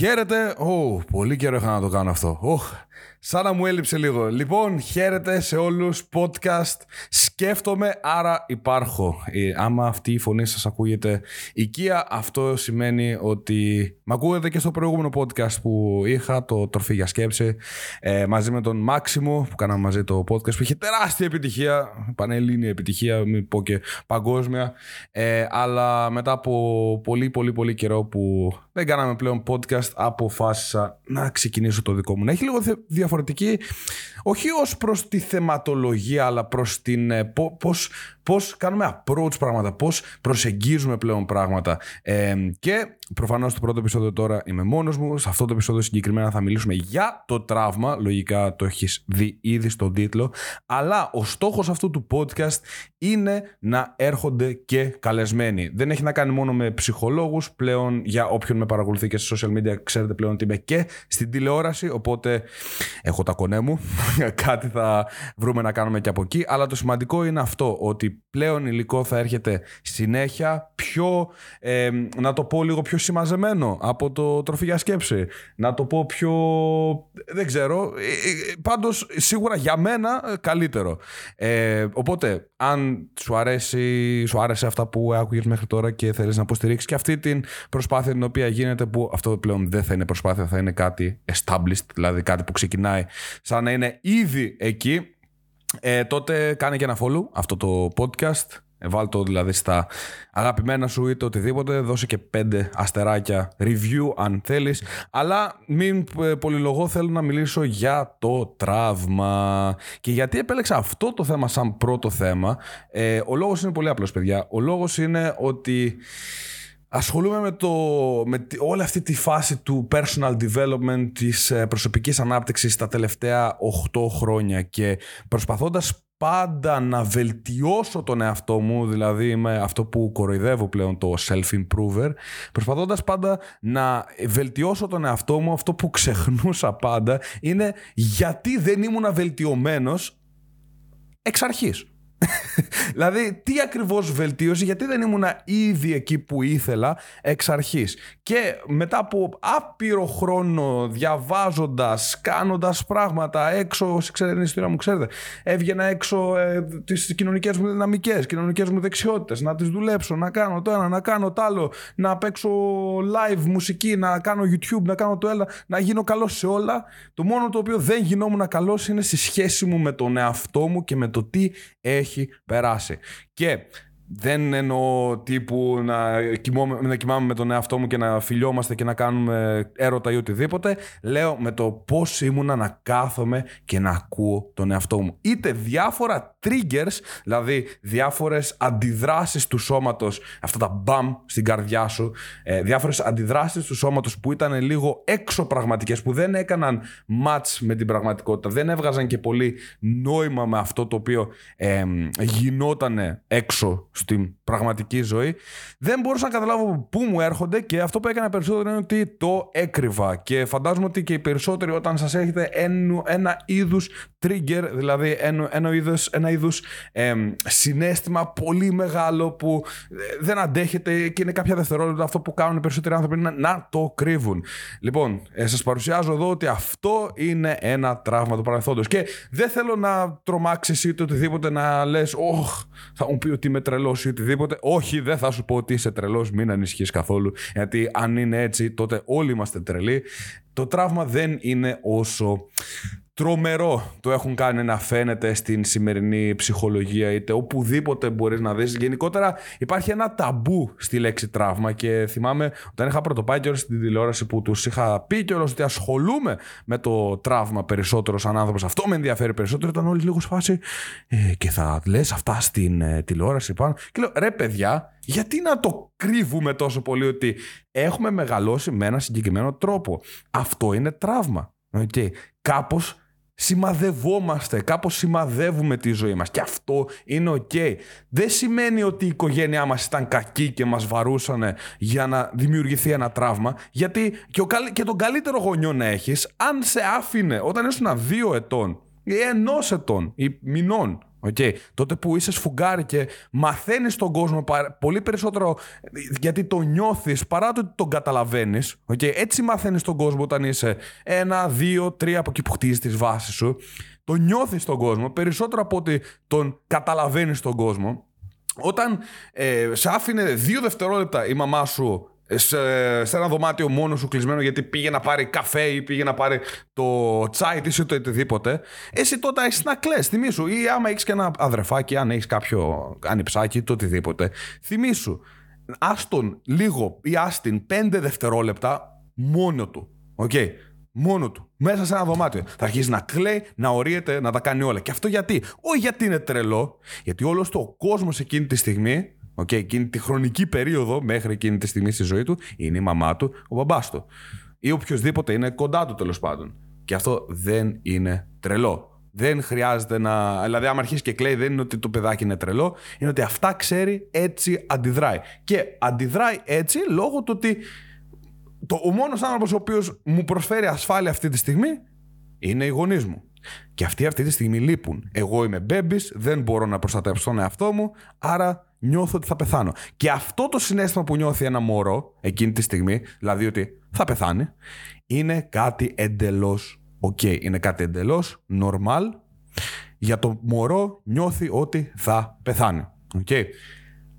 Χαίρετε. Ω, πολύ καιρό είχα να το κάνω αυτό. Οχ, σαν να μου έλειψε λίγο. Λοιπόν, χαίρετε σε όλους. Podcast. Σκέφτομαι, άρα υπάρχω. Ε, άμα αυτή η φωνή σας ακούγεται οικία, αυτό σημαίνει ότι με ακούγεται και στο προηγούμενο podcast που είχα, το Τροφή για Σκέψη, ε, μαζί με τον Μάξιμο, που κάναμε μαζί το podcast, που είχε τεράστια επιτυχία, πανελλήνια επιτυχία, μην πω και παγκόσμια. Ε, αλλά μετά από πολύ πολύ πολύ καιρό που δεν κάναμε πλέον podcast, αποφάσισα να ξεκινήσω το δικό μου. Να έχει λίγο θε- διαφορετική, όχι ως προς τη θεματολογία, αλλά προς την ε, πο- πώς, πώς κάνουμε approach πράγματα, πώς προσεγγίζουμε πλέον πράγματα. Ε, και προφανώς στο πρώτο επεισόδιο τώρα είμαι μόνος μου. Σε αυτό το επεισόδιο συγκεκριμένα θα μιλήσουμε για το τραύμα. Λογικά το έχεις δει ήδη στον τίτλο. Αλλά ο στόχος αυτού του podcast είναι να έρχονται και καλεσμένοι. Δεν έχει να κάνει μόνο με ψυχολόγους. Πλέον για όποιον με παρακολουθεί και σε social media ξέρετε πλέον ότι είμαι και στην τηλεόραση. Οπότε έχω τα κονέ μου. Κάτι θα βρούμε να κάνουμε και από εκεί. Αλλά το σημαντικό είναι αυτό ότι πλέον υλικό θα έρχεται συνέχεια πιο, ε, να το πω λίγο πιο συμμαζεμένο από το τροφή για σκέψη. Να το πω πιο, δεν ξέρω, ε, ε, πάντως σίγουρα για μένα ε, καλύτερο. Ε, οπότε, αν σου, αρέσει, σου άρεσε αυτά που άκουγες μέχρι τώρα και θέλεις να υποστηρίξεις και αυτή την προσπάθεια την οποία γίνεται που αυτό πλέον δεν θα είναι προσπάθεια, θα είναι κάτι established, δηλαδή κάτι που ξεκινάει σαν να είναι ήδη εκεί, ε, τότε κάνε και ένα follow αυτό το podcast. Ε, Βάλ το δηλαδή στα αγαπημένα σου είτε οτιδήποτε. Δώσε και πέντε αστεράκια review αν θέλεις. Αλλά μην ε, πολυλογώ θέλω να μιλήσω για το τραύμα. Και γιατί επέλεξα αυτό το θέμα σαν πρώτο θέμα. Ε, ο λόγος είναι πολύ απλός παιδιά. Ο λόγος είναι ότι Ασχολούμαι με, το, με τη- όλη αυτή τη φάση του personal development, της ε, προσωπικής ανάπτυξης τα τελευταία 8 χρόνια και προσπαθώντας πάντα να βελτιώσω τον εαυτό μου, δηλαδή είμαι αυτό που κοροϊδεύω πλέον το self-improver, προσπαθώντας πάντα να βελτιώσω τον εαυτό μου, αυτό που ξεχνούσα πάντα είναι γιατί δεν ήμουν βελτιωμένος εξ αρχής. Δηλαδή, τι ακριβώς βελτίωση, γιατί δεν ήμουν ήδη εκεί που ήθελα εξ αρχής. Και μετά από άπειρο χρόνο διαβάζοντας, κάνοντας πράγματα έξω, όσοι ξέρετε την ιστορία μου, ξέρετε, έβγαινα έξω ε, τις κοινωνικές μου δυναμικές, κοινωνικές μου δεξιότητες, να τις δουλέψω, να κάνω το ένα, να κάνω το άλλο, να παίξω live μουσική, να κάνω YouTube, να κάνω το ένα, να γίνω καλός σε όλα. Το μόνο το οποίο δεν γινόμουν καλός είναι στη σχέση μου με τον εαυτό μου και με το τι έχει περάσει. Και δεν εννοώ τύπου να, κοιμόμαι, να κοιμάμαι με τον εαυτό μου και να φιλιόμαστε και να κάνουμε έρωτα ή οτιδήποτε. Λέω με το πώς ήμουνα να κάθομαι και να ακούω τον εαυτό μου. Είτε διάφορα triggers, δηλαδή διάφορες αντιδράσεις του σώματος, αυτά τα μπαμ στην καρδιά σου, ε, διάφορες αντιδράσεις του σώματος που ήταν λίγο έξω πραγματικές, που δεν έκαναν match με την πραγματικότητα, δεν έβγαζαν και πολύ νόημα με αυτό το οποίο ε, γινόταν έξω στην πραγματική ζωή. Δεν μπορούσα να καταλάβω πού μου έρχονται και αυτό που έκανα περισσότερο είναι ότι το έκρυβα. Και φαντάζομαι ότι και οι περισσότεροι όταν σας έχετε ένα, ένα είδους trigger, δηλαδή ένα, ένα είδους, ένα είδους εμ, συνέστημα πολύ μεγάλο που ε, δεν αντέχετε και είναι κάποια δευτερόλεπτα αυτό που κάνουν οι περισσότεροι άνθρωποι είναι να, να το κρύβουν. Λοιπόν, ε, σας παρουσιάζω εδώ ότι αυτό είναι ένα τραύμα του παρελθόντος και δεν θέλω να τρομάξεις είτε οτιδήποτε να λες «Ωχ, θα μου πει ότι είμαι τρελός ή οτιδήποτε». Όχι, δεν θα σου πω ότι είσαι τρελός, μην ανησυχείς καθόλου, γιατί αν είναι έτσι τότε όλοι είμαστε τρελοί. Το τραύμα δεν είναι όσο τρομερό το έχουν κάνει να φαίνεται στην σημερινή ψυχολογία είτε οπουδήποτε μπορείς να δεις. Γενικότερα υπάρχει ένα ταμπού στη λέξη τραύμα και θυμάμαι όταν είχα πρωτοπάει και στην τηλεόραση που τους είχα πει και ότι ασχολούμαι με το τραύμα περισσότερο σαν άνθρωπος. Αυτό με ενδιαφέρει περισσότερο. Ήταν όλοι λίγος σφάση ε, και θα λες αυτά στην ε, τηλεόραση πάνω. Και λέω ρε παιδιά γιατί να το κρύβουμε τόσο πολύ ότι έχουμε μεγαλώσει με ένα συγκεκριμένο τρόπο. Αυτό είναι τραύμα. Okay. Κάπως σημαδευόμαστε, κάπως σημαδεύουμε τη ζωή μας και αυτό είναι ok. Δεν σημαίνει ότι η οικογένειά μας ήταν κακή και μας βαρούσανε για να δημιουργηθεί ένα τραύμα, γιατί και, ο, και τον καλύτερο γονιό να έχεις, αν σε άφηνε όταν ήσουν δύο ετών ή ενός ετών ή μηνών, Okay. Τότε που είσαι σφουγγάρι και μαθαίνεις τον κόσμο πολύ περισσότερο γιατί το νιώθεις παρά το ότι τον καταλαβαίνεις. Okay. Έτσι μαθαίνεις τον κόσμο όταν είσαι ένα, δύο, τρία από εκεί που χτίζεις τις βάσεις σου. Το νιώθεις τον κόσμο περισσότερο από ότι τον καταλαβαίνεις τον κόσμο. Όταν ε, σε άφηνε δύο δευτερόλεπτα η μαμά σου σε, σε ένα δωμάτιο μόνο σου κλεισμένο γιατί πήγε να πάρει καφέ ή πήγε να πάρει το τσάι της ή το οτιδήποτε, εσύ τότε έχεις να κλαις. Θυμήσου. Ή άμα έχεις και ένα αδερφάκι, αν έχεις κάποιο ανιψάκι, το οτιδήποτε. Θυμήσου. Άστον λίγο ή άστην πέντε δευτερόλεπτα μόνο του. OK. Okay. Μόνο του. Μέσα σε ένα δωμάτιο. Θα αρχίσει να κλαίει, να ωρύεται, να τα κάνει όλα. Και αυτό γιατί; Όχι γιατί είναι τρελό. Γιατί όλος του ο κόσμος εκείνη τη στιγμή Okay, εκείνη τη χρονική περίοδο, μέχρι εκείνη τη στιγμή στη ζωή του, είναι η μαμά του, ο μπαμπάς του. Ή οποιοδήποτε είναι κοντά του τέλος πάντων. Και αυτό δεν είναι τρελό. Δεν χρειάζεται να. Δηλαδή, άμα αρχίσει και κλαίει, δεν είναι ότι το παιδάκι είναι τρελό. Είναι ότι αυτά ξέρει, έτσι αντιδράει. Και αντιδράει έτσι λόγω του ότι το, ο μόνος άνθρωπος ο οποίος μου προσφέρει ασφάλεια αυτή τη στιγμή είναι οι γονείς μου. Και αυτοί αυτή τη στιγμή λείπουν. Εγώ είμαι μπέμπης, δεν μπορώ να προστατεύσω τον εαυτό μου, άρα νιώθω ότι θα πεθάνω. Και αυτό το συνέστημα που νιώθει ένα μωρό εκείνη τη στιγμή, δηλαδή ότι θα πεθάνει, είναι κάτι εντελώς ok. Είναι κάτι εντελώς normal. Για το μωρό νιώθει ότι θα πεθάνει. Okay.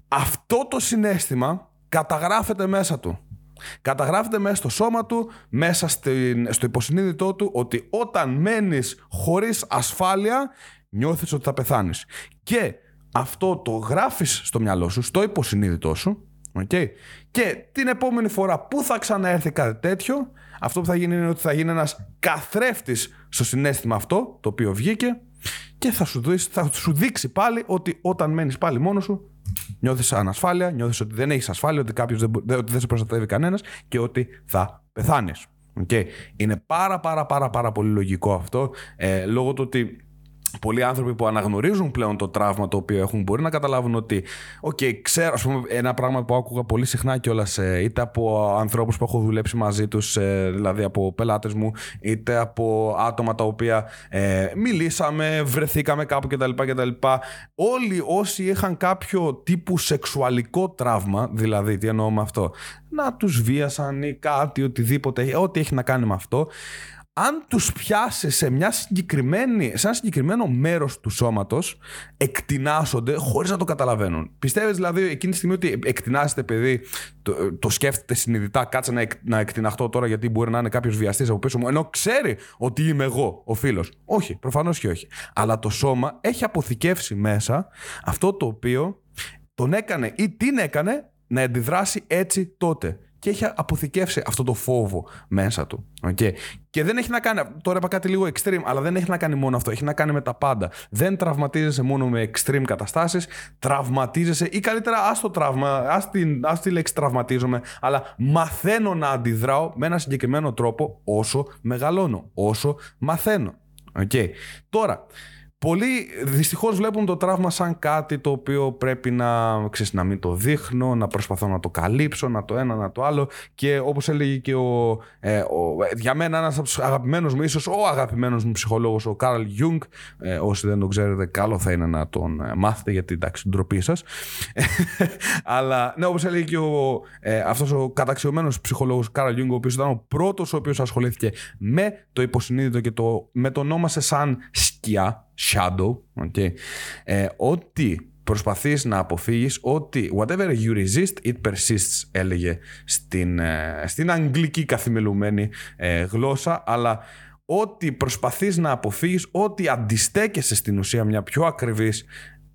Αυτό το συνέστημα καταγράφεται μέσα του. Καταγράφεται μέσα στο σώμα του, μέσα στην, στο υποσυνείδητό του, ότι όταν μένεις χωρίς ασφάλεια, νιώθεις ότι θα πεθάνεις. Και αυτό το γράφεις στο μυαλό σου, στο υποσυνείδητό σου, okay? και την επόμενη φορά που θα ξαναέρθει κάτι τέτοιο, αυτό που θα γίνει είναι ότι θα γίνει ένας καθρέφτης στο συνέστημα αυτό, το οποίο βγήκε, και θα σου, δεις, θα σου δείξει πάλι ότι όταν μένεις πάλι μόνος σου, νιώθεις ανασφάλεια, νιώθεις ότι δεν έχεις ασφάλεια, ότι, κάποιος δεν, ότι δεν σε προστατεύει κανένας και ότι θα πεθάνεις. Okay. Είναι πάρα πάρα πάρα πάρα πολύ λογικό αυτό, ε, λόγω του ότι πολλοί άνθρωποι που αναγνωρίζουν πλέον το τραύμα το οποίο έχουν μπορεί να καταλάβουν ότι, OK, okay, ξέρω, ας πούμε, ένα πράγμα που άκουγα πολύ συχνά κιόλας, ε, είτε από ανθρώπους που έχω δουλέψει μαζί τους, ε, δηλαδή από πελάτες μου, είτε από άτομα τα οποία ε, μιλήσαμε, βρεθήκαμε κάπου κτλ. κτλ. Όλοι όσοι είχαν κάποιο τύπου σεξουαλικό τραύμα, δηλαδή τι εννοώ με αυτό, να τους βίασαν ή κάτι, οτιδήποτε, ό,τι έχει να κάνει με αυτό, αν τους πιάσει σε, μια συγκεκριμένη, σε ένα συγκεκριμένο μέρος του σώματος, εκτινάσονται χωρίς να το καταλαβαίνουν. Πιστεύεις δηλαδή εκείνη τη στιγμή ότι εκτινάσετε παιδί, το, το σκέφτεται συνειδητά, κάτσε να, εκ, να εκτιναχτώ τώρα γιατί μπορεί να είναι κάποιος βιαστής από πίσω μου, ενώ ξέρει ότι είμαι εγώ ο φίλος. Όχι, προφανώς και όχι. Αλλά το σώμα έχει αποθηκεύσει μέσα αυτό το οποίο τον έκανε ή την έκανε να αντιδράσει έτσι τότε και έχει αποθηκεύσει αυτό το φόβο μέσα του. Okay. Και δεν έχει να κάνει. Τώρα είπα κάτι λίγο extreme, αλλά δεν έχει να κάνει μόνο αυτό. Έχει να κάνει με τα πάντα. Δεν τραυματίζεσαι μόνο με extreme καταστάσεις. Τραυματίζεσαι, ή καλύτερα, ας το τραύμα, ας τη λέξη τραυματίζομαι, αλλά μαθαίνω να αντιδράω με ένα συγκεκριμένο τρόπο όσο μεγαλώνω, όσο μαθαίνω. Okay. Τώρα, Πολλοί δυστυχώς βλέπουν το τραύμα σαν κάτι το οποίο πρέπει να, ξέρεις, να μην το δείχνω, να προσπαθώ να το καλύψω, να το ένα, να το άλλο. Και όπως έλεγε και ο, ε, ο, για μένα ένας από τους αγαπημένους μου, ίσως ο αγαπημένος μου ψυχολόγος, ο Καρλ Γιουνγκ. Ε, όσοι δεν τον ξέρετε, καλό θα είναι να τον ε, μάθετε, γιατί εντάξει, ντροπή σας. Αλλά ναι, όπως έλεγε και ο, ε, αυτός ο καταξιωμένος ψυχολόγος Καρλ Γιουνγκ, ο οποίος ήταν ο πρώτος ο οποίος ασχολήθηκε με το υποσυνείδητο και το, με το ονόμασε σαν σκιά shadow, okay, ε, ότι προσπαθείς να αποφύγεις ότι whatever you resist, it persists, έλεγε στην, ε, στην αγγλική καθημελουμένη ε, γλώσσα, αλλά ότι προσπαθείς να αποφύγεις, ότι αντιστέκεσαι στην ουσία μια πιο ακριβής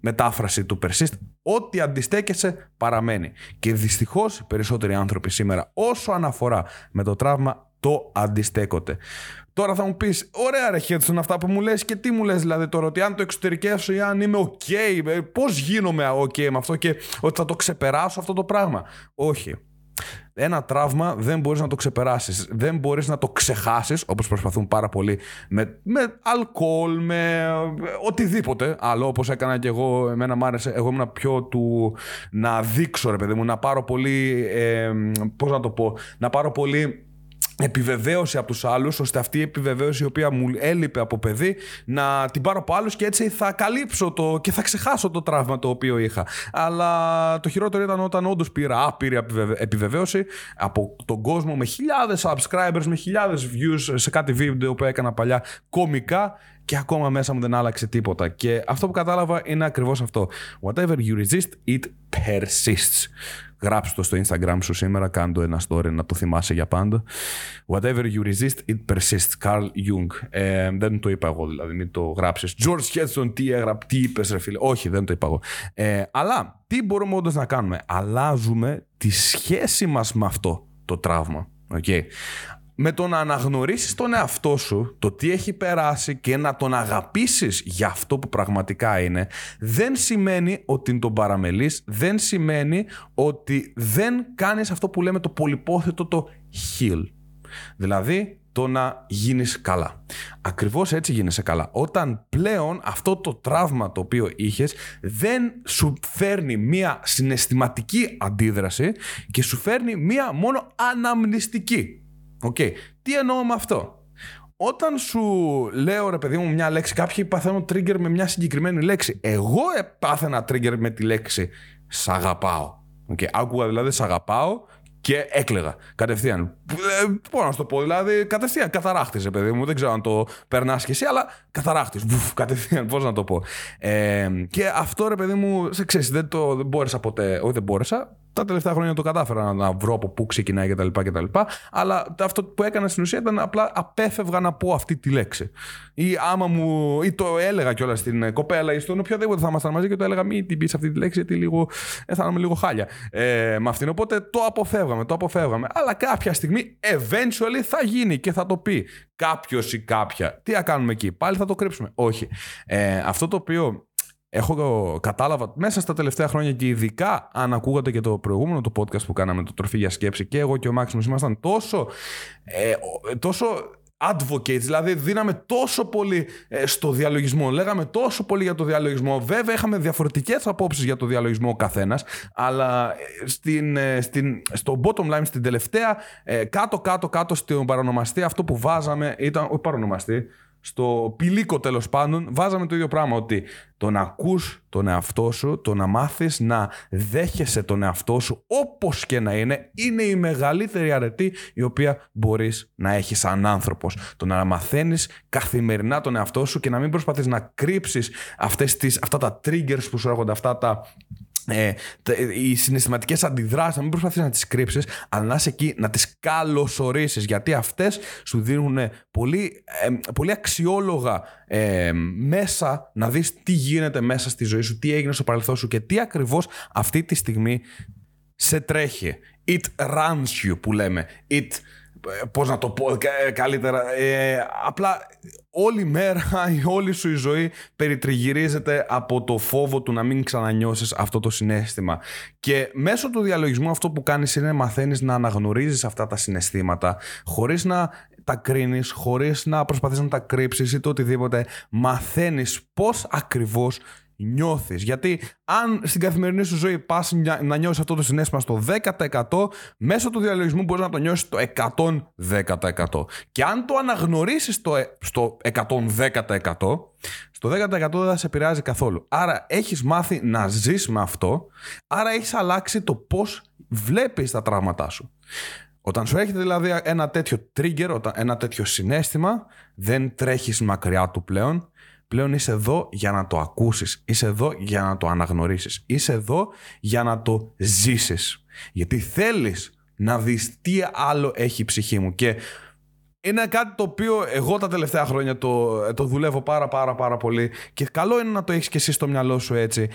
μετάφραση του persist, ό,τι αντιστέκεσαι παραμένει. Και δυστυχώς οι περισσότεροι άνθρωποι σήμερα όσο αναφορά με το τραύμα το αντιστέκονται. Τώρα θα μου πεις, ωραία ρε Χέτσον αυτά που μου λες και τι μου λες δηλαδή τώρα, ότι αν το εξωτερικεύσω ή αν είμαι ok, ε, πώς γίνομαι ok με αυτό και ότι θα το ξεπεράσω αυτό το πράγμα. Όχι. Ένα τραύμα δεν μπορείς να το ξεπεράσεις. Δεν μπορείς να το ξεχάσεις, όπως προσπαθούν πάρα πολύ, με, με αλκοόλ, με οτιδήποτε άλλο, όπως έκανα και εγώ. Εμένα μ' άρεσε, εγώ ήμουν πιο του να δείξω, ρε παιδί μου, να πάρω πολύ, ε, πώς να το πω, να πάρω πολύ επιβεβαίωση από τους άλλους ώστε αυτή η επιβεβαίωση η οποία μου έλειπε από παιδί να την πάρω από άλλους και έτσι θα καλύψω το και θα ξεχάσω το τραύμα το οποίο είχα αλλά το χειρότερο ήταν όταν όντως πήρα άπειρη επιβεβαίωση από τον κόσμο με χιλιάδες subscribers με χιλιάδες views σε κάτι βίντεο που έκανα παλιά κομικά και ακόμα μέσα μου δεν άλλαξε τίποτα. Και αυτό που κατάλαβα είναι ακριβώς αυτό. Whatever you resist, it persists. Γράψτε το στο Instagram σου σήμερα, κάντο ένα story να το θυμάσαι για πάντα. Whatever you resist, it persists. Carl Jung. Ε, δεν το είπα εγώ δηλαδή, μην το γράψεις. George Hedson, τι έγραψε, τι είπες ρε φίλε. Όχι, δεν το είπα εγώ. Ε, αλλά, τι μπορούμε όντως να κάνουμε; Αλλάζουμε τη σχέση μας με αυτό το τραύμα. Okay με το να αναγνωρίσεις τον εαυτό σου, το τι έχει περάσει και να τον αγαπήσεις για αυτό που πραγματικά είναι, δεν σημαίνει ότι τον παραμελείς, δεν σημαίνει ότι δεν κάνεις αυτό που λέμε το πολυπόθητο το heal. Δηλαδή, το να γίνεις καλά. Ακριβώς έτσι γίνεσαι καλά. Όταν πλέον αυτό το τραύμα το οποίο είχες δεν σου φέρνει μία συναισθηματική αντίδραση και σου φέρνει μία μόνο αναμνηστική. Οκ. Τι εννοώ με αυτό; Όταν σου λέω ρε παιδί μου μια λέξη, κάποιοι παθαίνουν trigger με μια συγκεκριμένη λέξη. Εγώ έπαθαινα trigger με τη λέξη Σ' αγαπάω. Okay. Άκουγα δηλαδή Σ' αγαπάω και έκλεγα κατευθείαν. Ε, Πώς να σου το πω, δηλαδή κατευθείαν καταράχτησε, παιδί μου. Δεν ξέρω αν το περνάς και εσύ, αλλά καταράχτης. Κατευθείαν, πώς να το πω. Ε, και αυτό ρε παιδί μου, σε ξέρεις, δεν το δεν μπόρεσα ποτέ. Όχι, δεν μπόρεσα τα τελευταία χρόνια το κατάφερα να βρω από πού ξεκινάει κτλ. κτλ. Αλλά αυτό που έκανα στην ουσία ήταν απλά απέφευγα να πω αυτή τη λέξη. Ή άμα μου. ή το έλεγα κιόλας στην κοπέλα ή στον οποιοδήποτε θα ήμασταν μαζί και το έλεγα μην την πεις αυτή τη λέξη γιατί λίγο, ε, θα είμαι λίγο χάλια ε, με αυτήν. Οπότε το αποφεύγαμε, το αποφεύγαμε. Αλλά κάποια στιγμή eventually θα γίνει και θα το πει κάποιος ή κάποια. Τι θα κάνουμε εκεί, πάλι θα το κρύψουμε. Όχι. Ε, αυτό το οποίο έχω κατάλαβα μέσα στα τελευταία χρόνια και ειδικά αν ακούγατε και το προηγούμενο το podcast που κάναμε το Τροφή για Σκέψη και εγώ και ο Μάξιμος ήμασταν τόσο, ε, τόσο advocates, δηλαδή δίναμε τόσο πολύ ε, στο διαλογισμό, λέγαμε τόσο πολύ για το διαλογισμό. Βέβαια είχαμε διαφορετικές απόψεις για το διαλογισμό ο καθένας, αλλά ε, στην, ε, στην, στο bottom line, στην τελευταία, κάτω κάτω κάτω στον παρονομαστή, αυτό που βάζαμε ήταν, ο παρονομαστή, στο πηλίκο τέλος πάντων, βάζαμε το ίδιο πράγμα. Ότι το να ακούς τον εαυτό σου, το να μάθεις να δέχεσαι τον εαυτό σου όπως και να είναι, είναι η μεγαλύτερη αρετή η οποία μπορείς να έχεις σαν άνθρωπος. Το να μαθαίνεις καθημερινά τον εαυτό σου και να μην προσπαθείς να κρύψεις αυτά τα triggers που σου έρχονται, αυτά τα ε, οι συναισθηματικές αντιδράσεις να μην προσπαθείς να τις κρύψεις αλλά να είσαι εκεί να τις καλωσορίσεις γιατί αυτές σου δίνουν πολύ, ε, πολύ αξιόλογα ε, μέσα να δεις τι γίνεται μέσα στη ζωή σου τι έγινε στο παρελθόν σου και τι ακριβώς αυτή τη στιγμή σε τρέχει. It runs you που λέμε. It Πώς να το πω καλύτερα. Ε, απλά όλη μέρα, η όλη σου η ζωή περιτριγυρίζεται από το φόβο του να μην ξανανιώσεις αυτό το συνέστημα. Και μέσω του διαλογισμού αυτό που κάνεις είναι μαθαίνεις να αναγνωρίζεις αυτά τα συναισθήματα χωρίς να τα κρίνεις, χωρίς να προσπαθείς να τα κρύψεις ή το οτιδήποτε. Μαθαίνεις πώς ακριβώς νιώθεις. Γιατί αν στην καθημερινή σου ζωή πας να νιώσεις αυτό το συνέστημα στο 10% μέσω του διαλογισμού μπορείς να το νιώσεις στο 110%. Και αν το αναγνωρίσεις στο, ε, στο 110% στο 10% δεν θα σε επηρεάζει καθόλου. Άρα έχεις μάθει να ζεις με αυτό, άρα έχεις αλλάξει το πώς βλέπεις τα τραύματά σου. Όταν σου έρχεται δηλαδή ένα τέτοιο trigger, ένα τέτοιο συνέστημα, δεν τρέχεις μακριά του πλέον, Πλέον είσαι εδώ για να το ακούσεις. Είσαι εδώ για να το αναγνωρίσεις. Είσαι εδώ για να το ζήσεις. Γιατί θέλεις να δεις τι άλλο έχει η ψυχή μου. Και είναι κάτι το οποίο εγώ τα τελευταία χρόνια το, το δουλεύω πάρα πάρα πάρα πολύ και καλό είναι να το έχεις και εσύ στο μυαλό σου έτσι.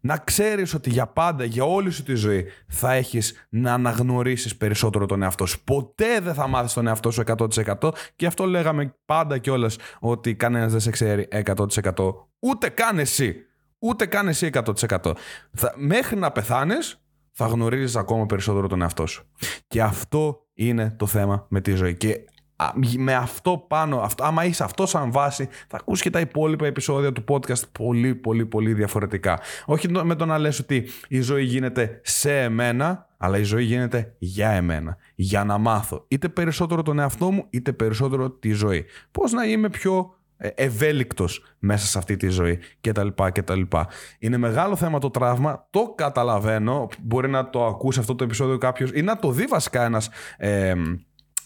Να ξέρεις ότι για πάντα, για όλη σου τη ζωή θα έχεις να αναγνωρίσεις περισσότερο τον εαυτό σου. Ποτέ δεν θα μάθεις τον εαυτό σου 100% και αυτό λέγαμε πάντα κιόλας ότι κανένας δεν σε ξέρει 100%. Ούτε καν εσύ. Ούτε καν εσύ 100%. Θα, μέχρι να πεθάνεις θα γνωρίζεις ακόμα περισσότερο τον εαυτό σου. Και αυτό είναι το θέμα με τη ζωή. Και με αυτό πάνω, αυτό, άμα είσαι αυτό σαν βάση, θα ακούσει και τα υπόλοιπα επεισόδια του podcast πολύ, πολύ, πολύ διαφορετικά. Όχι με το να λες ότι η ζωή γίνεται σε εμένα, αλλά η ζωή γίνεται για εμένα. Για να μάθω είτε περισσότερο τον εαυτό μου, είτε περισσότερο τη ζωή. Πώς να είμαι πιο ε, ευέλικτος μέσα σε αυτή τη ζωή κτλ. κτλ. Είναι μεγάλο θέμα το τραύμα, το καταλαβαίνω. Μπορεί να το ακούσει αυτό το επεισόδιο κάποιος ή να το δει βασικά ένας. Ε,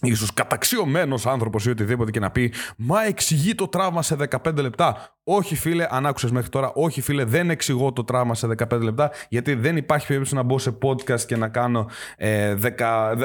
ίσω καταξιωμένος άνθρωπος ή οτιδήποτε και να πει Μα εξηγεί το τραύμα σε 15 λεπτά. Όχι, φίλε, αν άκουσες μέχρι τώρα, όχι, φίλε, δεν εξηγώ το τραύμα σε 15 λεπτά, γιατί δεν υπάρχει περίπτωση να μπω σε podcast και να κάνω, ε,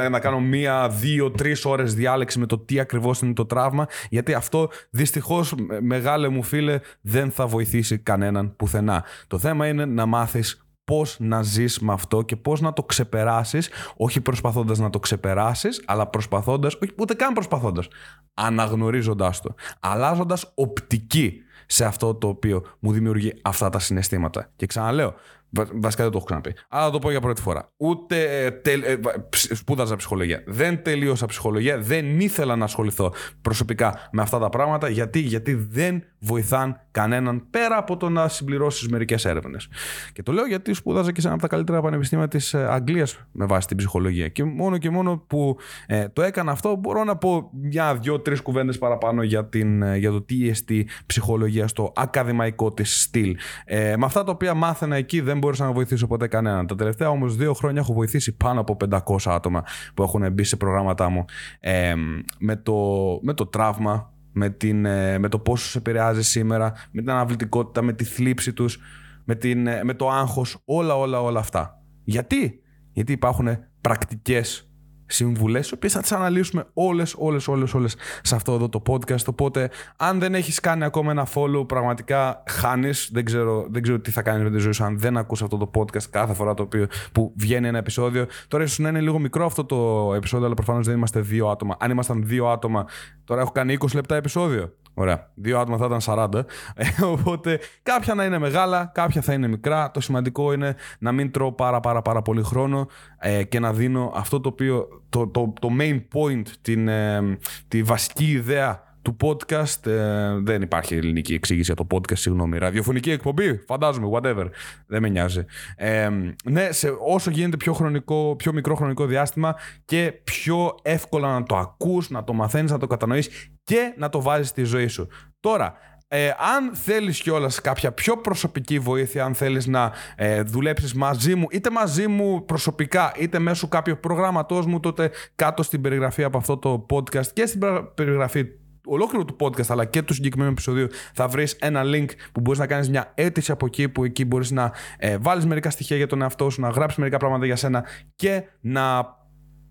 να κάνω μία, δύο, τρεις ώρες διάλεξη με το τι ακριβώς είναι το τραύμα, γιατί αυτό δυστυχώς, μεγάλε μου φίλε, δεν θα βοηθήσει κανέναν πουθενά. Το θέμα είναι να μάθεις πώς να ζεις με αυτό και πώς να το ξεπεράσεις, όχι προσπαθώντας να το ξεπεράσεις, αλλά προσπαθώντας, όχι ούτε καν προσπαθώντας, αναγνωρίζοντάς το, αλλάζοντας οπτική σε αυτό το οποίο μου δημιουργεί αυτά τα συναισθήματα. Και ξαναλέω, Βασικά δεν το έχω ξαναπεί. Αλλά θα το πω για πρώτη φορά. Ούτε ε, τε, ε, σπούδαζα ψυχολογία. Δεν τελείωσα ψυχολογία. Δεν ήθελα να ασχοληθώ προσωπικά με αυτά τα πράγματα. Γιατί, γιατί δεν βοηθάν κανέναν πέρα από το να συμπληρώσεις μερικές έρευνες. Και το λέω γιατί σπούδαζα και σε ένα από τα καλύτερα πανεπιστήμια της ε, Αγγλίας με βάση την ψυχολογία. Και μόνο και μόνο που ε, το έκανα αυτό, μπορώ να πω μια, δυο, τρεις κουβέντες παραπάνω για, την, για το τι εστί ψυχολογία στο ακαδημαϊκό της στυλ. Ε, με αυτά τα οποία μάθαινα εκεί δεν μπορούσα να βοηθήσω ποτέ κανέναν. Τα τελευταία όμως δύο χρόνια έχω βοηθήσει πάνω από 500 άτομα που έχουν μπει σε προγράμματά μου ε, με, το, με το τραύμα, με, την, ε, με το πόσο σε επηρεάζει σήμερα, με την αναβλητικότητα, με τη θλίψη τους, με, την, ε, με το άγχος, όλα όλα όλα αυτά. Γιατί; Γιατί υπάρχουν πρακτικές συμβουλές, τι οποίες θα τις αναλύσουμε όλες, όλες, όλες, όλες σε αυτό εδώ το podcast. Οπότε, αν δεν έχεις κάνει ακόμα ένα follow, πραγματικά χάνεις. Δεν ξέρω, δεν ξέρω τι θα κάνεις με τη ζωή σου αν δεν ακούσει αυτό το podcast κάθε φορά το οποίο, που βγαίνει ένα επεισόδιο. Τώρα, ίσως να είναι λίγο μικρό αυτό το επεισόδιο, αλλά προφανώς δεν είμαστε δύο άτομα. Αν ήμασταν δύο άτομα, τώρα έχω κάνει 20 λεπτά επεισόδιο. Ωραία. Δύο άτομα θα ήταν 40. Ε, οπότε κάποια να είναι μεγάλα, κάποια θα είναι μικρά. Το σημαντικό είναι να μην τρώω πάρα πάρα πάρα πολύ χρόνο ε, και να δίνω αυτό το οποίο, το, το, το main point, την, ε, τη βασική ιδέα του podcast. Ε, δεν υπάρχει ελληνική εξήγηση για το podcast, συγγνώμη. Ραδιοφωνική εκπομπή, φαντάζομαι, whatever. Δεν με νοιάζει. Ε, ναι, σε όσο γίνεται πιο, χρονικό, πιο μικρό χρονικό διάστημα και πιο εύκολα να το ακούς, να το μαθαίνεις, να το κατανοείς και να το βάζεις στη ζωή σου. Τώρα, ε, αν θέλεις κιόλας κάποια πιο προσωπική βοήθεια, αν θέλεις να ε, δουλέψεις μαζί μου, είτε μαζί μου προσωπικά, είτε μέσω κάποιου προγράμματός μου, τότε κάτω στην περιγραφή από αυτό το podcast και στην περιγραφή ολόκληρο του podcast αλλά και του συγκεκριμένου επεισοδίου θα βρεις ένα link που μπορείς να κάνεις μια αίτηση από εκεί που εκεί μπορείς να ε, βάλεις μερικά στοιχεία για τον εαυτό σου, να γράψεις μερικά πράγματα για σένα και να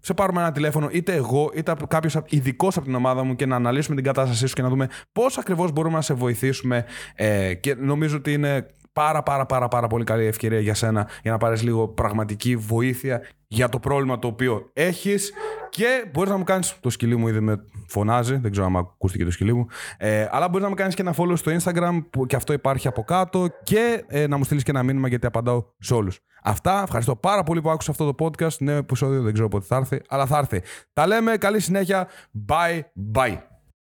σε πάρουμε ένα τηλέφωνο, είτε εγώ, είτε κάποιος ειδικός από την ομάδα μου και να αναλύσουμε την κατάστασή σου και να δούμε πώς ακριβώς μπορούμε να σε βοηθήσουμε. Ε, και νομίζω ότι είναι πάρα πάρα πάρα πάρα πολύ καλή ευκαιρία για σένα για να πάρεις λίγο πραγματική βοήθεια για το πρόβλημα το οποίο έχεις. Και μπορείς να μου κάνεις το σκυλί μου ήδη με φωνάζει δεν ξέρω αν ακούστηκε το σκυλί μου ε, αλλά μπορείς να μου κάνεις και ένα follow στο Instagram που και αυτό υπάρχει από κάτω και ε, να μου στείλεις και ένα μήνυμα γιατί απαντάω σε όλους. Αυτά, ευχαριστώ πάρα πολύ που άκουσα αυτό το podcast. Νέο επεισόδιο δεν ξέρω πότε θα έρθει αλλά θα έρθει. Τα λέμε, καλή συνέχεια. Bye bye